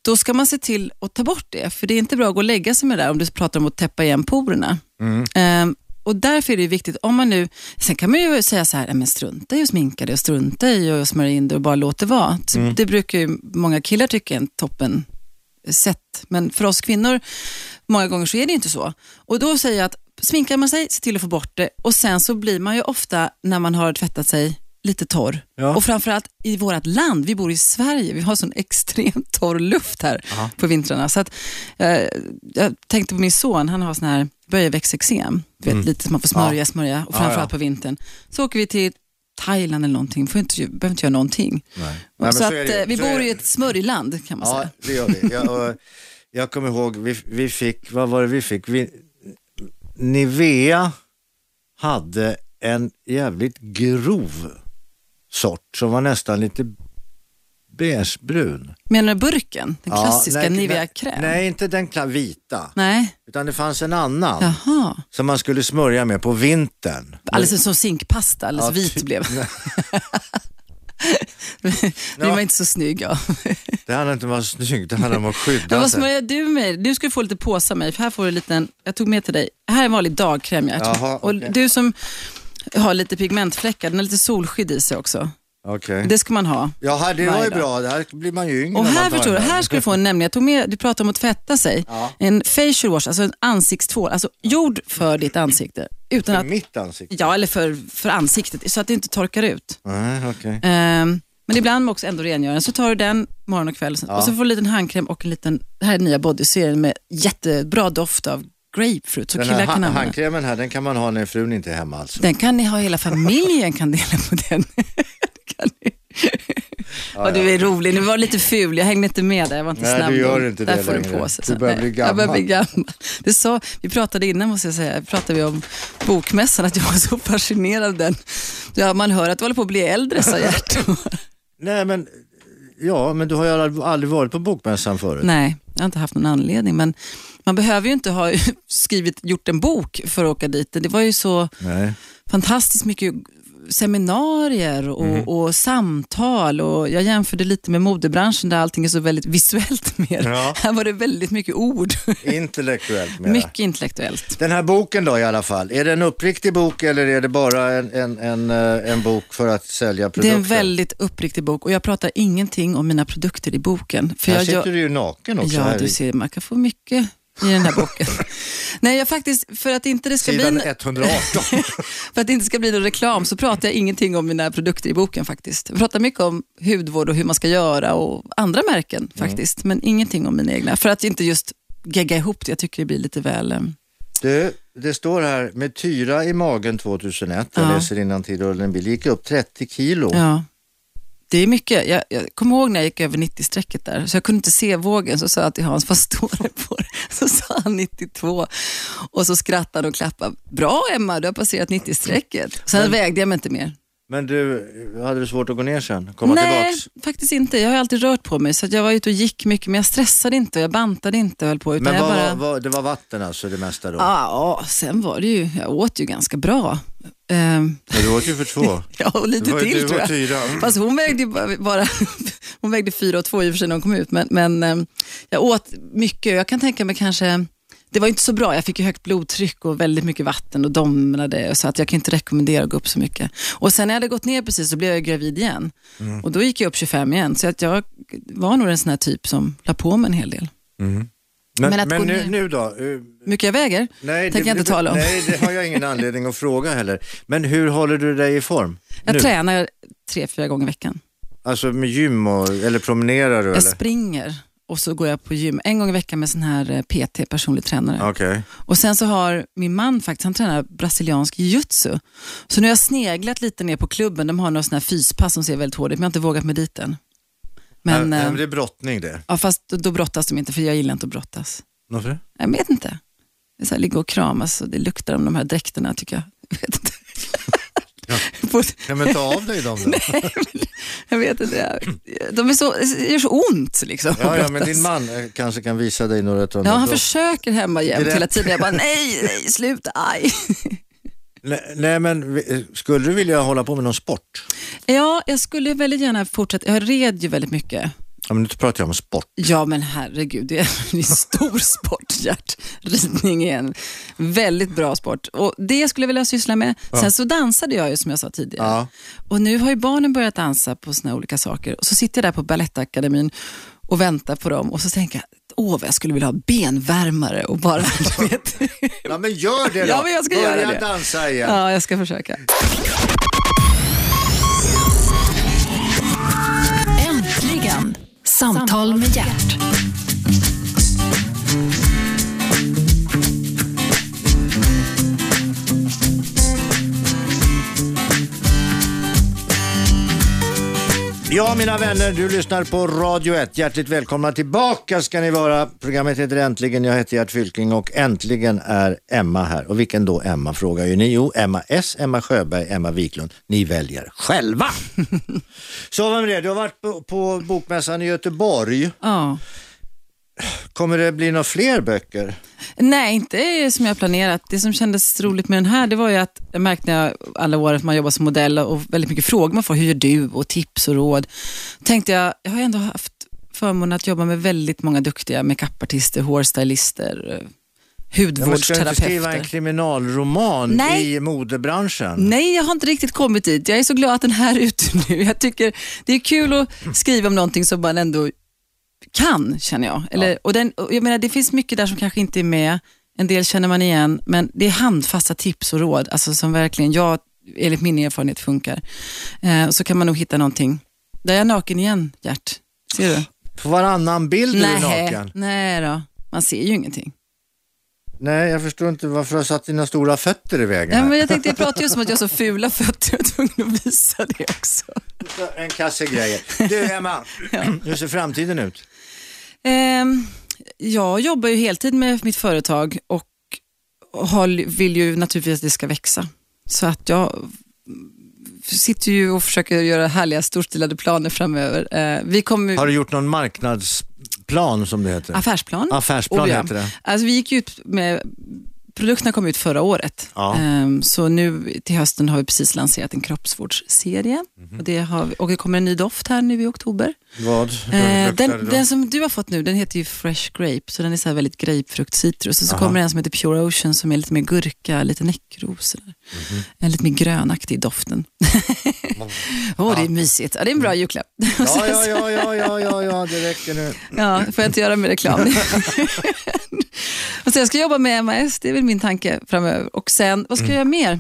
då ska man se till att ta bort det. För det är inte bra att gå och lägga sig med det där om du pratar om att täppa igen porerna. Mm. Ehm, och därför är det viktigt, om man nu, sen kan man ju säga så här, "Nej, men strunta i att sminka dig och strunta i att smörja in det och bara låt det vara. Mm. Det brukar ju många killar tycka är en toppen sätt. Men för oss kvinnor, många gånger så är det inte så. Och då säger jag att sminkar man sig, se till att få bort det och sen så blir man ju ofta, när man har tvättat sig, lite torr. Ja. Och framförallt i vårt land, vi bor i Sverige, vi har sån extremt torr luft här på vintrarna. Så att, eh, jag tänkte på min son, han har sån här böjeväxteksem, Du vet, lite som man får smörja, smörja och Mm. Ja, framförallt ja. på vintern. Så åker vi till Thailand eller någonting, får inte, behöver inte göra någonting. Nej. Nej, men så att, det. eh, vi Så bor i ett smörjland kan man Ja, säga. det gör vi. Jag, jag kommer ihåg, vi, vi fick, vad var det vi fick? Vi, Nivea hade en jävligt grov sort som var nästan lite beigebrun. Menar du burken? Den Ja, klassiska nej, Nivea-kräm? Nej, inte den vita. Nej. Utan det fanns en annan Jaha. som man skulle smörja med på vintern. Alldeles som zinkpasta, alldeles Ja, vit blev. blir man inte så snygg ja. Det handlar inte om att vara snygg, det handlar om att skydda vad sig. smörjer du med? Du ska få lite påsar mig, för här får du en liten, jag tog med till dig, här är en vanlig dagkräm Gert. Jaha, Och du som har lite pigmentfläckar, den har lite solskydd i sig också. Okej. Det ska man ha. Jaha, det var ju bra. Det här blir man ju yngre Och här förstår du, den här ska du få en nämligen, jag tog med, du pratar om att tvätta sig. Ja. En facial wash, alltså en ansiktstvål, alltså gjord för ditt ansikte. Utan För att, mitt ansikte? ja, eller för, för ansiktet, så att det inte torkar ut. Nej, okej. Ehm, men ibland också ändå rengöra. Så tar du den morgon och kväll Ja. och så får du en liten handkräm och en liten, här är nya bodyserien med jättebra doft av grapefruit. Så Den killar här kan ha- handkrämen här, den kan man ha när frun inte är hemma alltså. Den kan ni ha, hela familjen kan dela på den. Kan ni. Ja, du är rolig, nu var du lite ful, jag hängde inte med där, jag var inte Nej, snabb. du gör inte där det du längre. på sig. Du börjar Nej, bli Jag börjar gammal. bli gammal. Det sa, vi pratade innan måste jag säga, pratade vi om bokmässan, att jag var så fascinerad av den. Ja, man hör att du håller på att bli äldre, sa Gert. Nej, men, ja, men du har ju aldrig varit på bokmässan förut. Nej, jag har inte haft någon anledning. Men man behöver ju inte ha skrivit, gjort en bok för att åka dit. Det var ju så Nej. fantastiskt mycket seminarier och, Mhm. och samtal. Och jag jämförde lite med modebranschen där allting är så väldigt visuellt mer. Ja. Här var det väldigt mycket ord. Intellektuellt mera. mycket intellektuellt. Den här boken då i alla fall, är det en uppriktig bok eller är det bara en, en, en, eh, en bok för att sälja Det produkter? är en väldigt uppriktig bok och jag pratar ingenting om mina produkter i boken. För här jag, sitter jag, du ju naken också. Ja, här du ser, man kan få mycket i den här boken. Nej, jag faktiskt, för att inte det ska bli... Sidan 118. För att det inte ska bli någon reklam så pratar jag ingenting om mina produkter i boken faktiskt. Jag pratar mycket om hudvård och hur man ska göra och andra märken faktiskt. Men ingenting om mina egna. För att inte just gegga ihop det. Jag tycker det blir lite väl... eh, Du, det står här med tyra i magen 2001. Jag Ja. läser innantill bild gick upp 30 kilo. Ja. Det är mycket. Jag, jag kommer ihåg när jag gick över 90-strecket där, så jag kunde inte se vågen. Så sa jag till Hans, vad står det på det? Så sa han 92 och så skrattade och klappade. Bra Emma, du har passerat 90-strecket. Sen vägde jag mig inte mer. Men du, hade du svårt att gå ner sen? Komma Nej, tillbaks? faktiskt inte. Jag har alltid rört på mig, så jag var ute och gick mycket, men jag stressade inte och jag bantade inte och höll på. Utan Men vad, bara... vad, det var vatten alltså det mesta då? Ja, sen var det ju, jag åt ju ganska bra. Ehm, Men du åt ju för två. ja, och lite var till tror jag. Tyra. Fast hon vägde ju bara, bara hon vägde fyra och två i och för sig när hon kom ut, men, men ehm, jag åt mycket. Jag kan tänka mig kanske, det var inte så bra. Jag fick ju högt blodtryck och väldigt mycket vatten och domnade, så att jag kan inte rekommendera att gå upp så mycket. Och sen när jag hade gått ner precis så blev jag gravid igen. Mm. Och då gick jag upp 25 igen, så att jag var nog en sån här typ som la på mig en hel del. Men, Men men, gå nu, nu då? Eh, Hur mycket jag väger? Nej, Tänker jag inte tala om. Nej, det har jag ingen anledning att fråga heller. Men hur håller du dig i form? Jag nu? tränar tre, fyra gånger i veckan. Alltså med gym och, eller promenerar du Jag eller? springer och så går jag på gym en gång i veckan med sån här eh, PT, personlig tränare. Okej. Och sen så har min man faktiskt, han tränar brasiliansk jiu-jitsu. Så nu har jag sneglat lite ner på klubben, de har några såna här fyspass som ser väldigt hårda ut, men jag har inte vågat mig dit än. Men, ja, eh, men det är brottning det. ja, fast då, brottas de inte, för jag gillar inte att brottas. Varför det? Jag vet inte. Det är så här, ligga och kramas och det luktar om de här dräkterna tycker jag. Jag vet inte. Ja, men ta av dig dem då. jag vet inte. De är så, det gör så ont liksom. Ja, ja, men din man eh, kanske kan visa dig några av Ja, han dem. försöker hemma jämt hela tiden. Jag bara, nej, nej, sluta, aj. Nej, nej, men vi- skulle du vilja hålla på med någon sport? Ja, jag skulle väldigt gärna fortsätta. Jag red ju väldigt mycket. Ja, men nu pratar jag om sport. Ja, men herregud, det är en stor sport, Gert. Ridning är en väldigt bra sport. Och Det skulle jag vilja syssla med. Sen så dansade jag ju som jag sa tidigare. Ja. Och nu har ju barnen börjat dansa på såna olika saker. Och så sitter jag där på Balettakademin och väntar på dem och så tänker jag, åh vad jag skulle vilja ha benvärmare och bara, vet. Ja, men gör det då. Ja, men jag ska Börja göra det. dansa igen. Ja, jag ska försöka. Samtal med hjärt. Ja, mina vänner, du lyssnar på Radio 1. Hjärtligt välkomna tillbaka ska ni vara. Programmet heter Äntligen. Jag heter Gert Fylking och äntligen är Emma här. Och vilken då Emma frågar ju ni? Jo, Emma S, Emma Sjöberg, Emma Wiklund. Ni väljer själva. Så vad med det? Du har varit på, på Bokmässan i Göteborg. Ja. Kommer det bli några fler böcker? Nej, inte som jag planerat. Det som kändes roligt med den här, det var ju att jag märkte när jag, alla år att man jobbar som modell och väldigt mycket frågor man får. Hur gör du? Och tips och råd. tänkte jag, jag har ändå haft förmånen att jobba med väldigt många duktiga makeupartister, hårstylister, eh, Ja, men ska du hudvårdsterapeuter. skriva en kriminalroman Nej. i modebranschen? Nej, jag har inte riktigt kommit dit. Jag är så glad att den här är ute nu. Jag tycker det är kul att skriva om någonting som man ändå kan, känner jag. Eller, och den, och jag menar, det finns mycket där som kanske inte är med. En del känner man igen, men det är handfasta tips och råd alltså som verkligen, jag, enligt min erfarenhet, funkar. Eh, så kan man nog hitta någonting. Där är jag naken igen, Gert. Ser du? På varannan bild är du Nej, naken. nej då. Man ser ju ingenting. Nej, jag förstår inte varför du har satt dina stora fötter i vägen. Nej, men jag tänkte, jag pratar ju som att jag har så fula fötter. Jag är tvungen att visa det också. En kasse grejer. Du Emma, hur ser framtiden ut? Ehm, jag jobbar ju heltid med mitt företag och vill ju naturligtvis att det ska växa. Så att jag sitter ju och försöker göra härliga storstilade planer framöver. Eh, vi kommer Har du gjort någon marknadsplan som det heter? Affärsplan. Affärsplan Oh, ja. heter det. Alltså, vi gick ut med Produkterna kom ut förra året, Ja. Ehm, så nu till hösten har vi precis lanserat en kroppsvårdsserie. Mhm. Och, det har vi, och det kommer en ny doft här nu i oktober. Vad Eh, den, den som du har fått nu, den heter ju Fresh Grape, så den är så här väldigt grapefrukt-citrus. Och så Aha. kommer en som heter Pure Ocean som är lite mer gurka, lite näckros. Mhm. En lite mer grönaktig doften. Åh, det är mysigt. Ja, det är en bra julklapp. Ja, ja, ja, ja, ja, ja, ja, det räcker nu. Ja, får jag inte göra med reklam. och så jag ska jobba med MAS, det är väl min tanke framöver. Och sen, vad ska jag göra mer?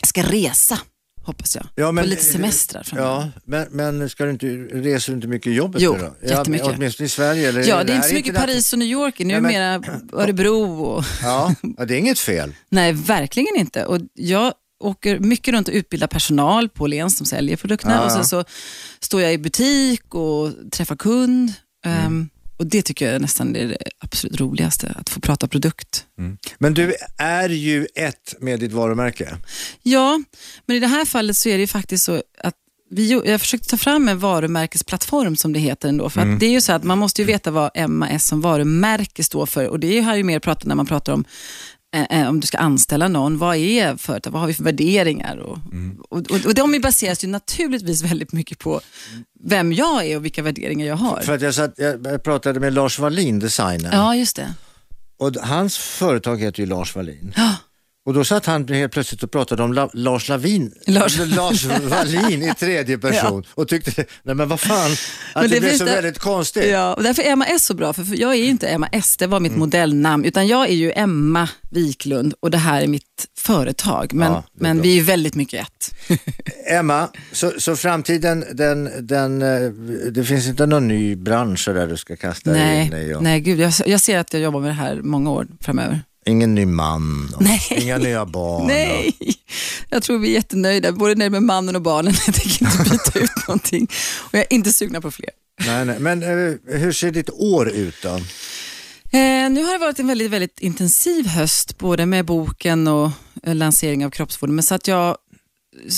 Jag ska resa, hoppas jag. Ja, men- på lite semestrar framöver. Ja, men, men ska du inte, reser du inte mycket i jobbet Jo, nu då? jättemycket. Ja, åtminstone i Sverige? Eller, Ja, det är inte så mycket Paris och New York, nu är det mera Örebro och Ja, det är inget fel. Nej, verkligen inte. Och jag åker mycket runt och utbildar personal på Åhléns som säljer produkterna. Ja, och sen så står jag i butik och träffar kund. Mm. Ehm, och Det tycker jag nästan är det absolut roligaste, att få prata produkt. Men du är ju ett med ditt varumärke. Ja, men i det här fallet så är det ju faktiskt så att vi, jag försökte ta fram en varumärkesplattform som det heter ändå. För att det är ju så att man måste ju veta vad MAS som varumärke står för. Och det är ju här ju mer pratat när man pratar om eh, eh, om du ska anställa någon, vad är företag, vad har vi för värderingar? Och, och, och, och de baseras ju naturligtvis väldigt mycket på vem jag är och vilka värderingar jag har. För att jag, satt, jag pratade med Lars Wallin, designern. Ja, just det. Och hans företag heter ju Lars Wallin. Ja. Och då satt han helt plötsligt och pratade om La Lars Lavin, Lars- Lars Wallin i tredje person och tyckte, nej men vad fan, att Men det, det blev så det- väldigt konstigt. Ja, och därför är Emma S så bra, för jag är ju inte Emma S, det var mitt modellnamn, utan jag är ju Emma Wiklund och det här är mitt företag. Men, Ja, men bra. vi är väldigt mycket ett. Emma, så, så framtiden, den, den, eh, det finns inte någon ny bransch där du ska kasta dig in i? nej, och- nej, gud, jag, jag ser att jag jobbar med det här många år framöver. Ingen ny man, Nej. inga nya barn. Nej, Jag tror vi är jättenöjda, både nöjda med mannen och barnen. Jag tänker inte byta ut någonting. Och jag är inte sugna på fler. Nej, nej. Men eh, hur ser ditt år ut då? Eh, nu har det varit en väldigt, väldigt intensiv höst, både med boken och eh, lansering av kroppsvården. Men så att jag,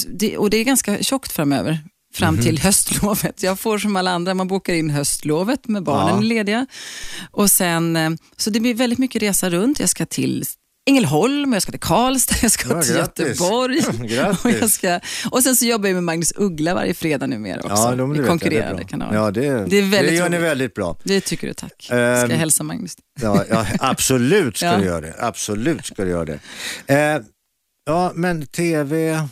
det, och det är ganska tjockt framöver, fram till höstlovet. Jag får som alla andra, man bokar in höstlovet med barnen Ja. lediga. Och sen, eh, så det blir väldigt mycket resa runt. Jag ska till Ängelholm, jag ska till Karlstad, jag ska Ja, till grattis. Göteborg. Och, jag ska, och sen så jobbar jag med Magnus Uggla varje fredag numera också. Ja, de, i jag, konkurrerande bra. kanaler. Ja, det, Det är väldigt det gör ni roligt. väldigt bra. Det tycker du, tack. Ska Ehm, jag hälsa Magnus? Ja, ja, absolut ska Ja. du göra det. Absolut ska du göra det. Eh, ja, men tv,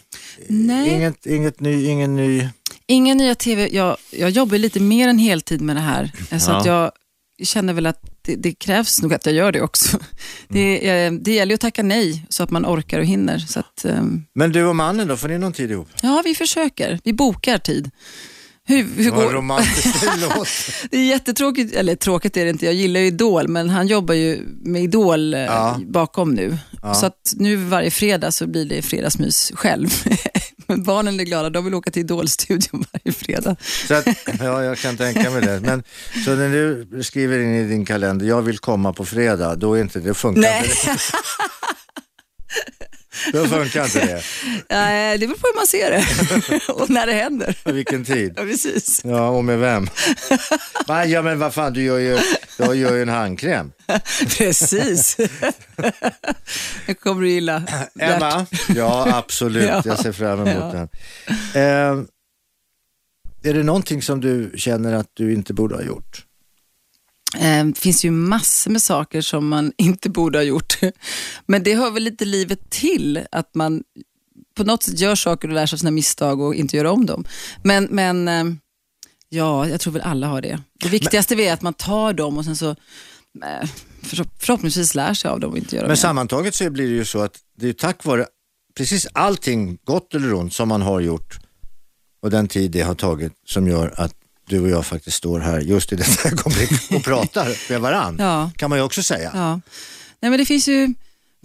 Nej. inget, inget ny, ingen ny. Ingen nya tv. Jag, jag jobbar lite mer än heltid med det här. Så Ja. att jag känner väl att det, det krävs nog att jag gör det också. Det, eh, det gäller att tacka nej så att man orkar och hinner. Så att, ehm, Men du och mannen då, får ni någon tid ihop? ja, vi försöker. Vi bokar tid. Hur, hur Vad går? romantiskt det låter. Det är jättetråkigt, eller tråkigt är det inte, jag gillar ju Idol, men han jobbar ju med Idol eh, Ja. bakom nu. Ja. Så att nu varje fredag så blir det fredagsmys själv. men barnen är glada, de vill åka till Idol-studion varje fredag. Så att, ja, jag kan tänka mig det. Men, så när du skriver in i din kalender, jag vill komma på fredag, då, är inte, det funkar Nej. inte. Då funkar inte det. Nej, det beror på hur man ser det och när det händer. På vilken tid? Ja, precis. Ja, och med vem? Va? Ja, men vad fan, du gör ju, du gör ju en handkräm. Precis. Det kommer du gilla. Emma? Ja, absolut. Ja. Jag ser fram emot Ja. den. Eh, är det någonting som du känner att du inte borde ha gjort? Eh, Det finns ju massor med saker som man inte borde ha gjort. Men det hör väl lite livet till, att man på något sätt gör saker och lär sig av sina misstag och inte gör om dem. Men, men eh, ja, jag tror väl alla har det. Det viktigaste är att man tar dem och sen så eh, för, förhoppningsvis lär sig av dem och inte gör Men sammantaget så blir det ju så att det är tack vare precis allting, gott eller ont, som man har gjort och den tid det har tagit som gör att du och jag faktiskt står här just i detta ögonblick och pratar med varann. Ja. Kan man ju också säga. Ja. Nej, men det finns ju,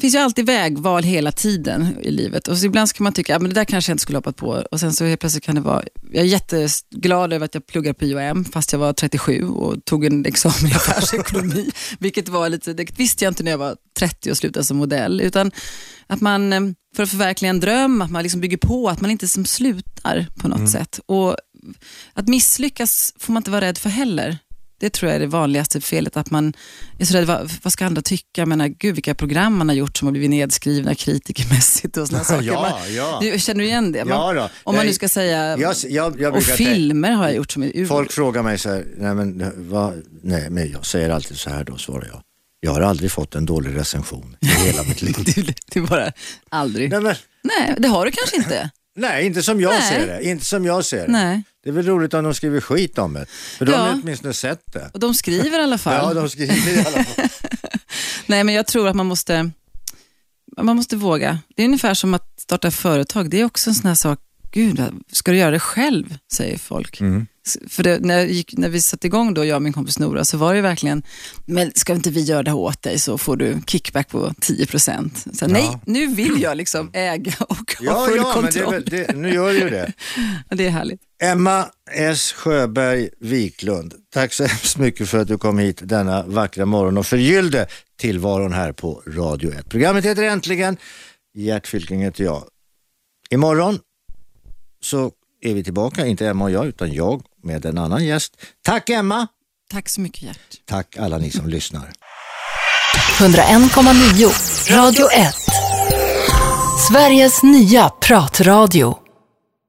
finns ju alltid vägval hela tiden i livet. Och ibland ska man tycka att det där kanske jag inte skulle hoppat på. Och sen så helt plötsligt kan det vara... Jag är jätteglad över att jag pluggar på IOM fast jag var 37 och tog en examen i affärsekonomi. vilket var lite, det visste jag inte när jag var 30 och slutade som modell. Utan att man, eh, för att förverkliga en dröm, att man liksom bygger på, att man inte som slutar på något sätt. Och att misslyckas får man inte vara rädd för heller. Det tror jag är det vanligaste felet, att man är så rädd, vad, vad ska andra tycka? Jag menar, gud vilka program man har gjort som har blivit nedskrivna kritikermässigt och sådana saker. Ja, Man, ja. Du, känner du igen det? Man, Ja då. Om man nu ska säga, Jag, jag, jag och filmer har jag gjort som är ur... Folk frågar mig så här, nej men, vad, nej men jag säger alltid så här då, svarar jag. Jag har aldrig fått en dålig recension i hela mitt liv. Du, du bara, aldrig. nej, men, Nej, det har du kanske inte. Nej, inte som jag Nej. ser det. Inte som jag ser det. Nej. Det är väl roligt om de skriver skit om det. För de Ja. har åtminstone sett det. Och de skriver i alla fall. Ja, de skriver i alla fall. Nej, men jag tror att man måste, man måste våga. Det är ungefär som att starta företag. Det är också en sån här sak, gud, ska du göra det själv? Säger folk. Mm. För det, när, gick, när vi satte igång då, jag och min kompis Nora, så var det verkligen, men ska inte vi göra det åt dig så får du kickback på 10 procent. Nej, nu vill jag liksom äga och ha Ja, full ja, men det kontroll. det, nu gör du ju det. Ja, det är härligt. Emma S Sjöberg Wiklund, tack så hemskt mycket för att du kom hit denna vackra morgon och förgyllde tillvaron här på Radio 1. Programmet heter Äntligen. Gert Fylking heter jag. Imorgon så är vi tillbaka, inte Emma och jag, utan jag med en annan gäst. Tack Emma! Tack så mycket Gert. Tack alla ni som lyssnar. 101,9 Radio 1. Sveriges nya pratradio.